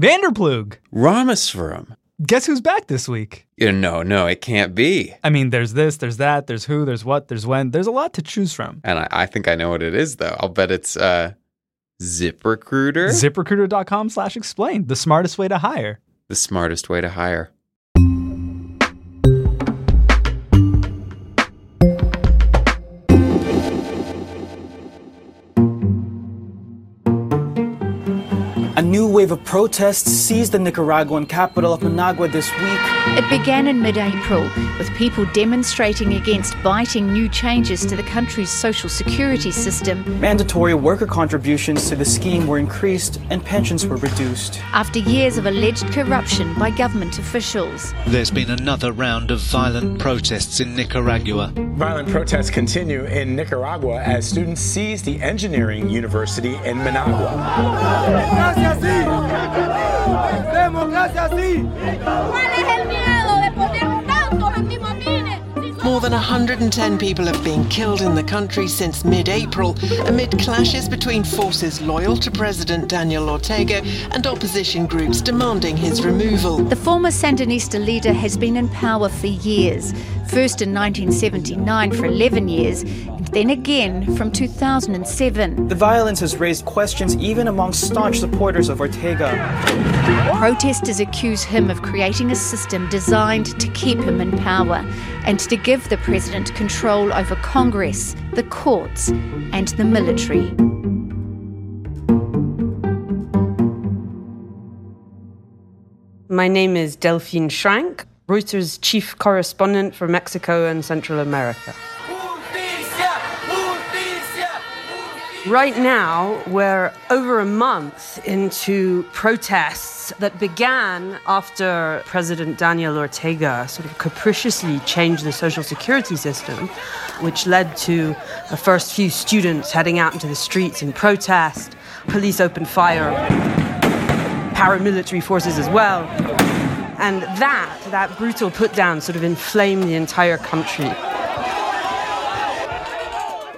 Vanderplug. Rameswaram. Guess who's back this week? Yeah, no, no, it can't be. I mean, there's this, there's that, there's who, there's what, there's when. There's a lot to choose from. And I, I think I know what it is, though. I'll bet it's uh, ZipRecruiter. ZipRecruiter.com slash explain. The smartest way to hire. the smartest way to hire. New wave of protests seized the Nicaraguan capital of Managua this week. It began in mid April with people demonstrating against biting new changes to the country's social security system Mandatory worker contributions to the scheme were increased and pensions were reduced. after years of alleged corruption by government officials. There's been another round of violent protests in Nicaragua. Violent protests continue in Nicaragua as students seize the engineering university in Managua. ¡Democracia sí! More than 110 people have been killed in the country since mid April amid clashes between forces loyal to President Daniel Ortega and opposition groups demanding his removal. The former Sandinista leader has been in power for years, first in 1979 for 11 years, and then again from 2007. The violence has raised questions even among staunch supporters of Ortega. Protesters accuse him of creating a system designed to keep him in power and to give the president control over Congress, the courts, and the military. My name is Delphine Schrank, Reuters chief correspondent for Mexico and Central America. Right now, we're over a month into protests that began after President Daniel Ortega sort of capriciously changed the social security system, which led to the first few students heading out into the streets in protest. Police opened fire, paramilitary forces as well. And that, that brutal put down, sort of inflamed the entire country.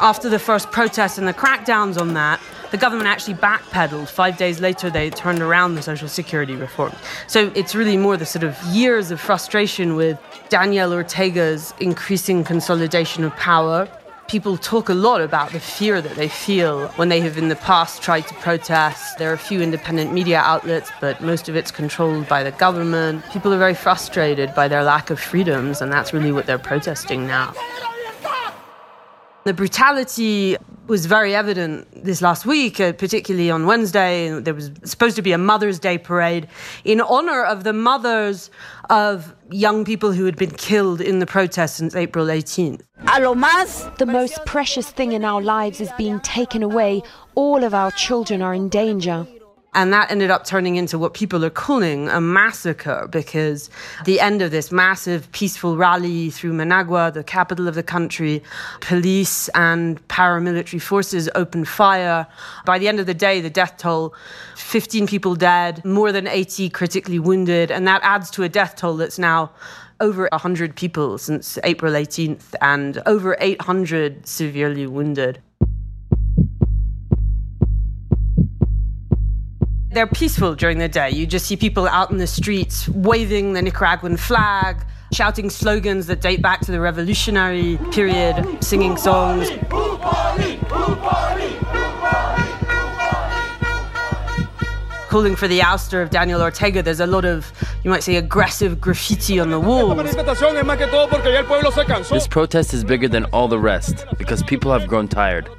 After the first protests and the crackdowns on that, the government actually backpedaled. Five days later, they turned around the social security reform. So it's really more the sort of years of frustration with Daniel Ortega's increasing consolidation of power. People talk a lot about the fear that they feel when they have in the past tried to protest. There are a few independent media outlets, but most of it's controlled by the government. People are very frustrated by their lack of freedoms, and that's really what they're protesting now. The brutality was very evident this last week, uh, particularly on Wednesday. There was supposed to be a Mother's Day parade in honor of the mothers of young people who had been killed in the protests since April 18th. The most precious thing in our lives is being taken away. All of our children are in danger. And that ended up turning into what people are calling a massacre because the end of this massive peaceful rally through Managua, the capital of the country, police and paramilitary forces opened fire. By the end of the day, the death toll 15 people dead, more than 80 critically wounded, and that adds to a death toll that's now over 100 people since April 18th and over 800 severely wounded. They're peaceful during the day. You just see people out in the streets waving the Nicaraguan flag, shouting slogans that date back to the revolutionary period, singing songs. Calling for the ouster of Daniel Ortega. There's a lot of, you might say, aggressive graffiti on the walls. This protest is bigger than all the rest because people have grown tired.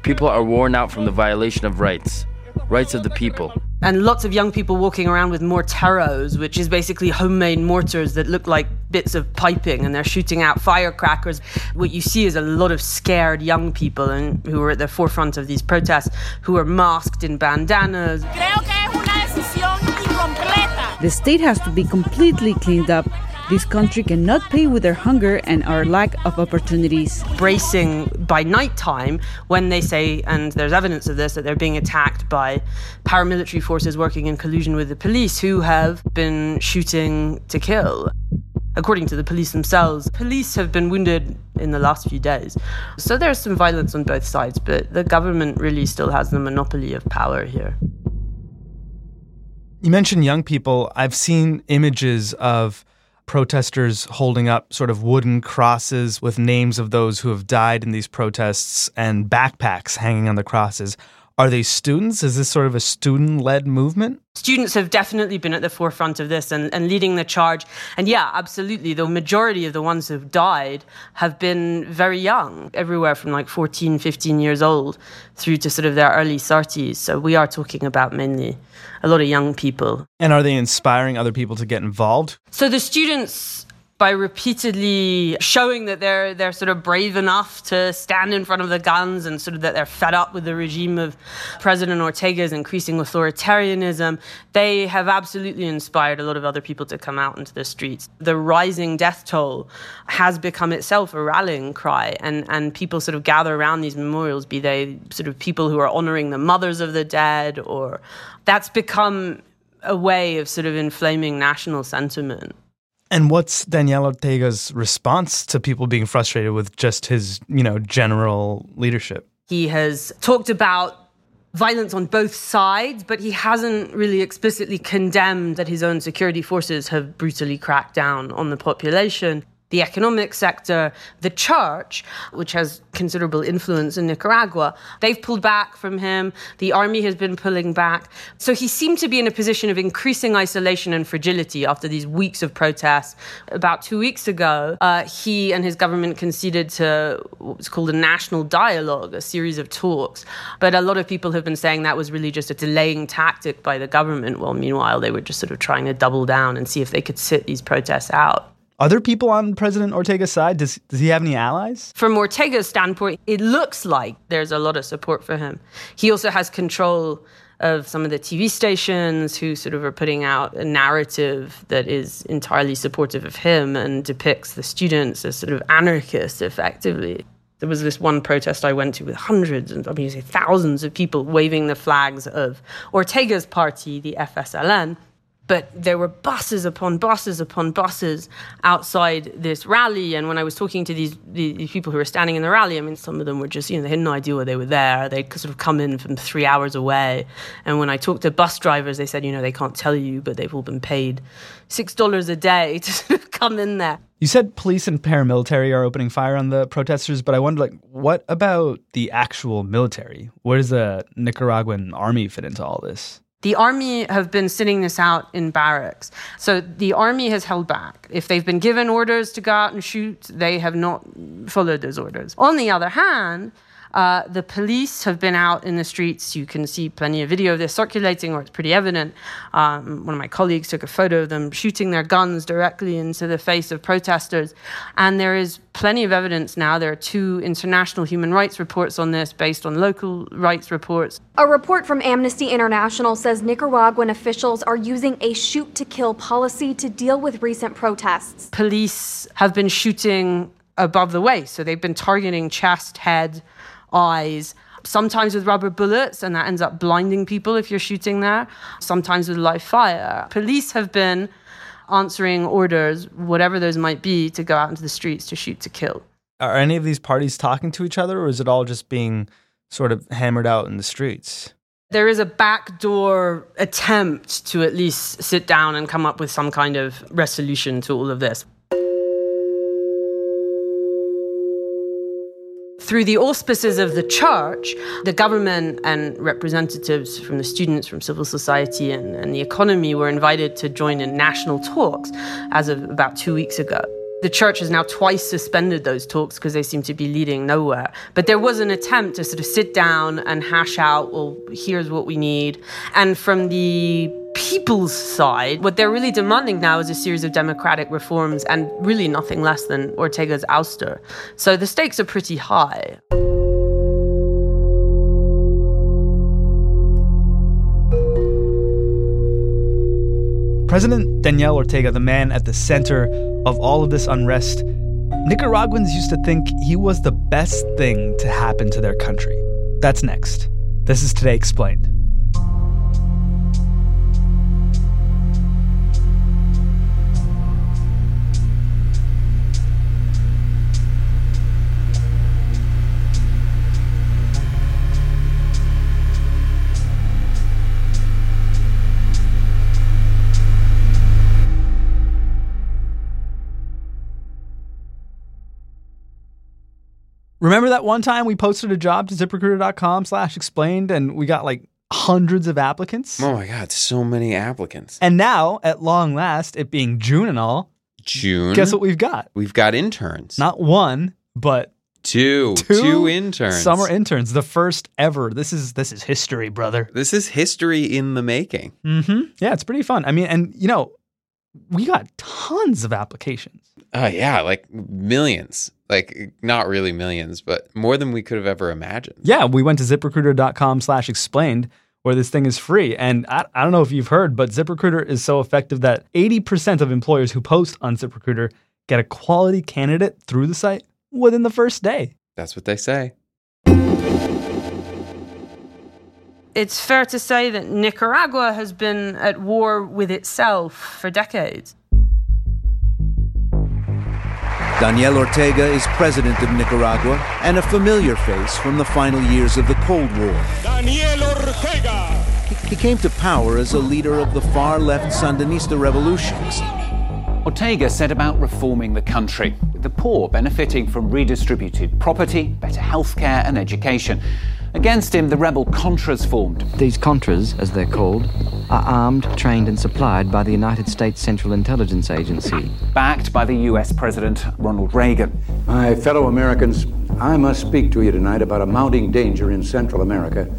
People are worn out from the violation of rights, rights of the people. And lots of young people walking around with morteros, which is basically homemade mortars that look like bits of piping, and they're shooting out firecrackers. What you see is a lot of scared young people and who are at the forefront of these protests, who are masked in bandanas. The state has to be completely cleaned up. This country cannot pay with their hunger and our lack of opportunities. Bracing by nighttime when they say, and there's evidence of this, that they're being attacked by paramilitary forces working in collusion with the police who have been shooting to kill. According to the police themselves, police have been wounded in the last few days. So there's some violence on both sides, but the government really still has the monopoly of power here. You mentioned young people. I've seen images of protesters holding up sort of wooden crosses with names of those who have died in these protests and backpacks hanging on the crosses. Are they students? Is this sort of a student led movement? Students have definitely been at the forefront of this and, and leading the charge. And yeah, absolutely. The majority of the ones who've died have been very young, everywhere from like 14, 15 years old through to sort of their early 30s. So we are talking about mainly a lot of young people. And are they inspiring other people to get involved? So the students by repeatedly showing that they're they're sort of brave enough to stand in front of the guns and sort of that they're fed up with the regime of President Ortega's increasing authoritarianism, they have absolutely inspired a lot of other people to come out into the streets. The rising death toll has become itself a rallying cry and, and people sort of gather around these memorials, be they sort of people who are honoring the mothers of the dead or that's become a way of sort of inflaming national sentiment. And what's Daniel Ortega's response to people being frustrated with just his, you know, general leadership? He has talked about violence on both sides, but he hasn't really explicitly condemned that his own security forces have brutally cracked down on the population the economic sector, the church, which has considerable influence in Nicaragua, they've pulled back from him. The army has been pulling back. So he seemed to be in a position of increasing isolation and fragility after these weeks of protests. About two weeks ago, uh, he and his government conceded to what was called a national dialogue, a series of talks. But a lot of people have been saying that was really just a delaying tactic by the government. Well, meanwhile, they were just sort of trying to double down and see if they could sit these protests out. Other people on President Ortega's side? Does, does he have any allies? From Ortega's standpoint, it looks like there's a lot of support for him. He also has control of some of the TV stations who sort of are putting out a narrative that is entirely supportive of him and depicts the students as sort of anarchists effectively. There was this one protest I went to with hundreds and I mean thousands of people waving the flags of Ortega's party, the FSLN, but there were buses upon buses upon buses outside this rally. And when I was talking to these, these people who were standing in the rally, I mean, some of them were just, you know, they had no idea why they were there. They sort of come in from three hours away. And when I talked to bus drivers, they said, you know, they can't tell you, but they've all been paid $6 a day to come in there. You said police and paramilitary are opening fire on the protesters, but I wonder, like, what about the actual military? Where does the Nicaraguan army fit into all this? The army have been sitting this out in barracks. So the army has held back. If they've been given orders to go out and shoot, they have not followed those orders. On the other hand, uh, the police have been out in the streets. You can see plenty of video of this circulating, or it's pretty evident. Um, one of my colleagues took a photo of them shooting their guns directly into the face of protesters. And there is plenty of evidence now. There are two international human rights reports on this based on local rights reports. A report from Amnesty International says Nicaraguan officials are using a shoot to kill policy to deal with recent protests. Police have been shooting above the waist, so they've been targeting chest, head, eyes, sometimes with rubber bullets, and that ends up blinding people if you're shooting there, sometimes with live fire. Police have been answering orders, whatever those might be, to go out into the streets to shoot to kill. Are any of these parties talking to each other, or is it all just being sort of hammered out in the streets? There is a backdoor attempt to at least sit down and come up with some kind of resolution to all of this. Through the auspices of the church, the government and representatives from the students, from civil society, and, and the economy were invited to join in national talks as of about two weeks ago. The church has now twice suspended those talks because they seem to be leading nowhere. But there was an attempt to sort of sit down and hash out, well, here's what we need. And from the people's side, what they're really demanding now is a series of democratic reforms and really nothing less than Ortega's ouster. So the stakes are pretty high. President Daniel Ortega, the man at the center of all of this unrest, Nicaraguans used to think he was the best thing to happen to their country. That's next. This is Today Explained. Remember that one time we posted a job to ziprecruiter.com slash explained and we got like hundreds of applicants? Oh my God, so many applicants. And now, at long last, it being June and all, June. guess what we've got? We've got interns. Not one, but two. two, Two interns. Summer interns, the first ever. This is this is history, brother. This is history in the making. Mm-hmm. Yeah, it's pretty fun. I mean, and you know, we got tons of applications. Oh yeah, like millions. Like not really millions, but more than we could have ever imagined. Yeah, we went to ziprecruiter.com slash explained where this thing is free. And I, I don't know if you've heard, but ZipRecruiter is so effective that 80% of employers who post on ZipRecruiter get a quality candidate through the site within the first day. That's what they say. It's fair to say that Nicaragua has been at war with itself for decades. Daniel Ortega is president of Nicaragua and a familiar face from the final years of the Cold War. Daniel Ortega! He came to power as a leader of the far left Sandinista revolutions. Ortega set about reforming the country, with the poor benefiting from redistributed property, better healthcare, and education. Against him, the rebel Contras formed. These Contras, as they're called, are armed, trained, and supplied by the United States Central Intelligence Agency. Backed by the US President Ronald Reagan. My fellow Americans, I must speak to you tonight about a mounting danger in Central America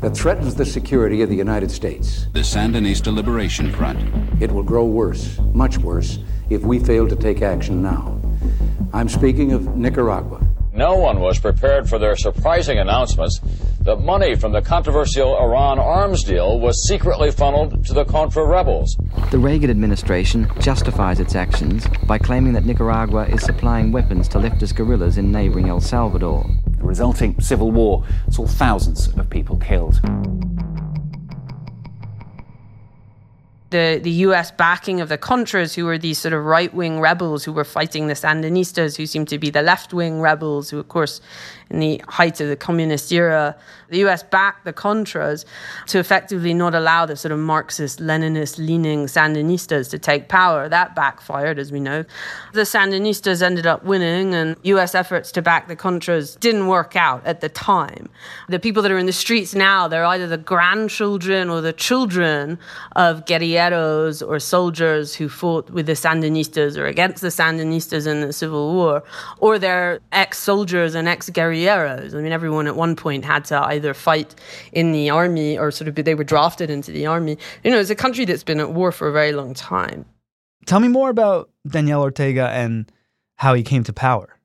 that threatens the security of the United States. The Sandinista Liberation Front. It will grow worse, much worse, if we fail to take action now. I'm speaking of Nicaragua. No one was prepared for their surprising announcements that money from the controversial Iran arms deal was secretly funneled to the Contra rebels. The Reagan administration justifies its actions by claiming that Nicaragua is supplying weapons to leftist guerrillas in neighboring El Salvador. The resulting civil war saw thousands of people killed. the, the US backing of the Contras, who were these sort of right wing rebels who were fighting the Sandinistas, who seemed to be the left wing rebels, who, of course, in the height of the communist era, the US backed the Contras to effectively not allow the sort of Marxist, Leninist leaning Sandinistas to take power. That backfired, as we know. The Sandinistas ended up winning, and US efforts to back the Contras didn't work out at the time. The people that are in the streets now, they're either the grandchildren or the children of guerrilleros or soldiers who fought with the Sandinistas or against the Sandinistas in the Civil War, or they're ex soldiers and ex guerrilleros. I mean, everyone at one point had to either fight in the army or sort of they were drafted into the army. You know, it's a country that's been at war for a very long time. Tell me more about Daniel Ortega and how he came to power.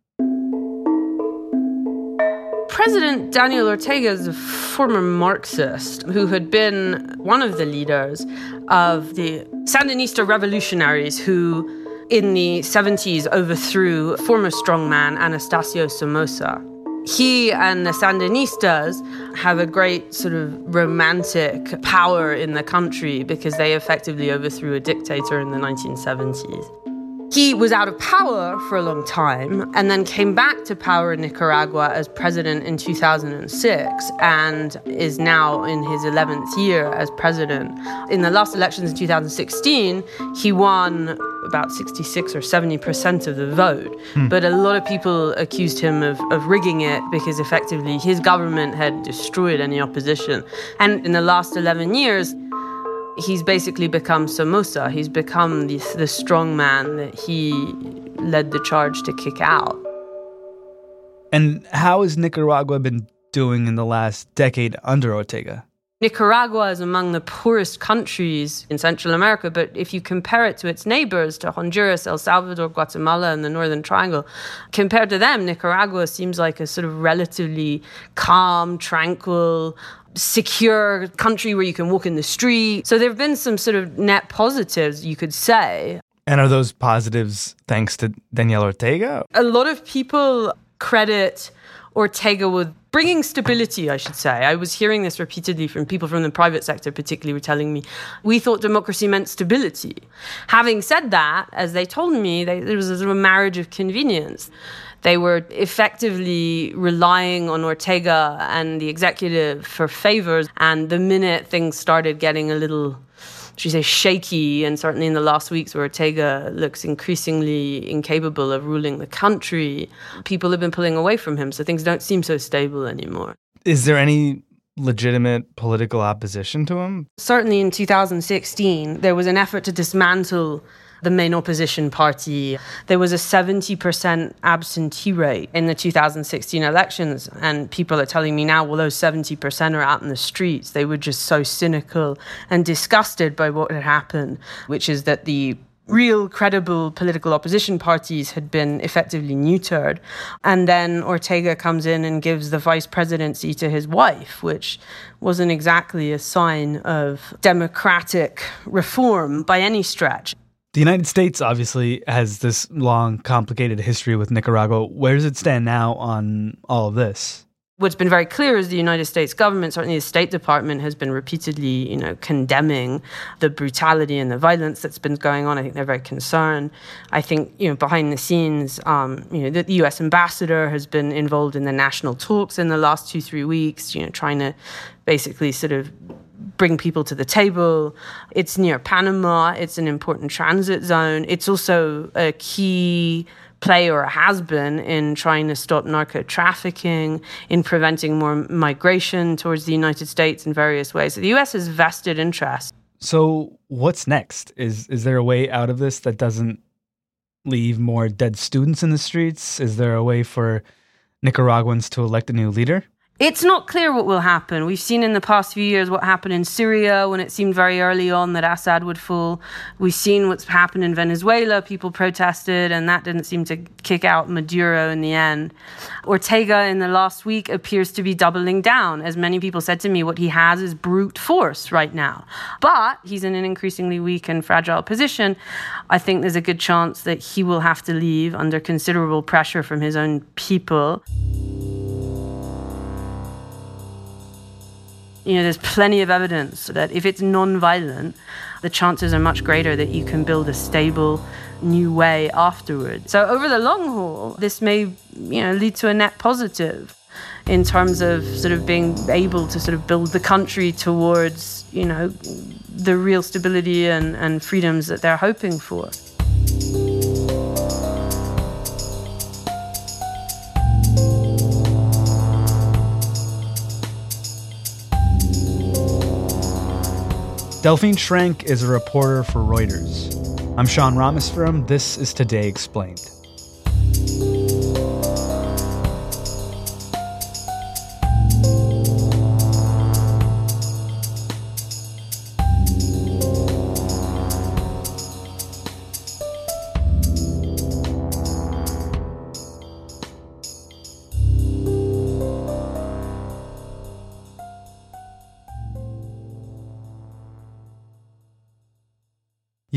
President Daniel Ortega is a former Marxist who had been one of the leaders of the Sandinista revolutionaries who, in the 70s, overthrew former strongman Anastasio Somoza. He and the Sandinistas have a great sort of romantic power in the country because they effectively overthrew a dictator in the 1970s. He was out of power for a long time and then came back to power in Nicaragua as president in 2006 and is now in his 11th year as president. In the last elections in 2016, he won about 66 or 70% of the vote. Hmm. But a lot of people accused him of, of rigging it because effectively his government had destroyed any opposition. And in the last 11 years, he's basically become Somoza. He's become the, the strong man that he led the charge to kick out. And how has Nicaragua been doing in the last decade under Ortega? Nicaragua is among the poorest countries in Central America, but if you compare it to its neighbors, to Honduras, El Salvador, Guatemala, and the Northern Triangle, compared to them, Nicaragua seems like a sort of relatively calm, tranquil, secure country where you can walk in the street. So there have been some sort of net positives, you could say. And are those positives thanks to Daniel Ortega? A lot of people credit Ortega with bringing stability, I should say. I was hearing this repeatedly from people from the private sector, particularly, were telling me we thought democracy meant stability. Having said that, as they told me, they, there was a sort of marriage of convenience. They were effectively relying on Ortega and the executive for favors, and the minute things started getting a little should say, shaky. And certainly in the last weeks, where Ortega looks increasingly incapable of ruling the country, people have been pulling away from him. So things don't seem so stable anymore. Is there any legitimate political opposition to him? Certainly in 2016, there was an effort to dismantle the main opposition party. There was a 70% absentee rate in the 2016 elections. And people are telling me now, well, those 70% are out in the streets. They were just so cynical and disgusted by what had happened, which is that the real credible political opposition parties had been effectively neutered. And then Ortega comes in and gives the vice presidency to his wife, which wasn't exactly a sign of democratic reform by any stretch. The United States obviously has this long, complicated history with Nicaragua. Where does it stand now on all of this? What's been very clear is the United States government, certainly the State Department, has been repeatedly, you know, condemning the brutality and the violence that's been going on. I think they're very concerned. I think, you know, behind the scenes, um, you know, the, U.S. ambassador has been involved in the national talks in the last two, three weeks, you know, trying to basically sort of bring people to the table. It's near Panama. It's an important transit zone. It's also a key player has been in trying to stop narco trafficking, in preventing more migration towards the United States in various ways. So the US has vested interest. So what's next? Is is there a way out of this that doesn't leave more dead students in the streets? Is there a way for Nicaraguans to elect a new leader? It's not clear what will happen. We've seen in the past few years what happened in Syria when it seemed very early on that Assad would fall. We've seen what's happened in Venezuela. People protested, and that didn't seem to kick out Maduro in the end. Ortega in the last week appears to be doubling down. As many people said to me, what he has is brute force right now. But he's in an increasingly weak and fragile position. I think there's a good chance that he will have to leave under considerable pressure from his own people. You know, there's plenty of evidence that if it's non-violent, the chances are much greater that you can build a stable new way afterward. So over the long haul, this may, you know, lead to a net positive in terms of sort of being able to sort of build the country towards, you know, the real stability and, and freedoms that they're hoping for. Delphine Schrank is a reporter for Reuters. I'm Sean Rameswaram This is Today Explained.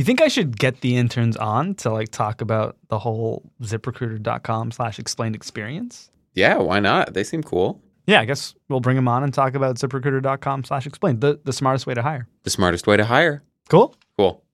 You think I should get the interns on to like talk about the whole ziprecruiter.com slash explained experience? Yeah, why not? They seem cool. Yeah, I guess we'll bring them on and talk about ziprecruiter.com slash explained, the, the smartest way to hire. The smartest way to hire. Cool. Cool.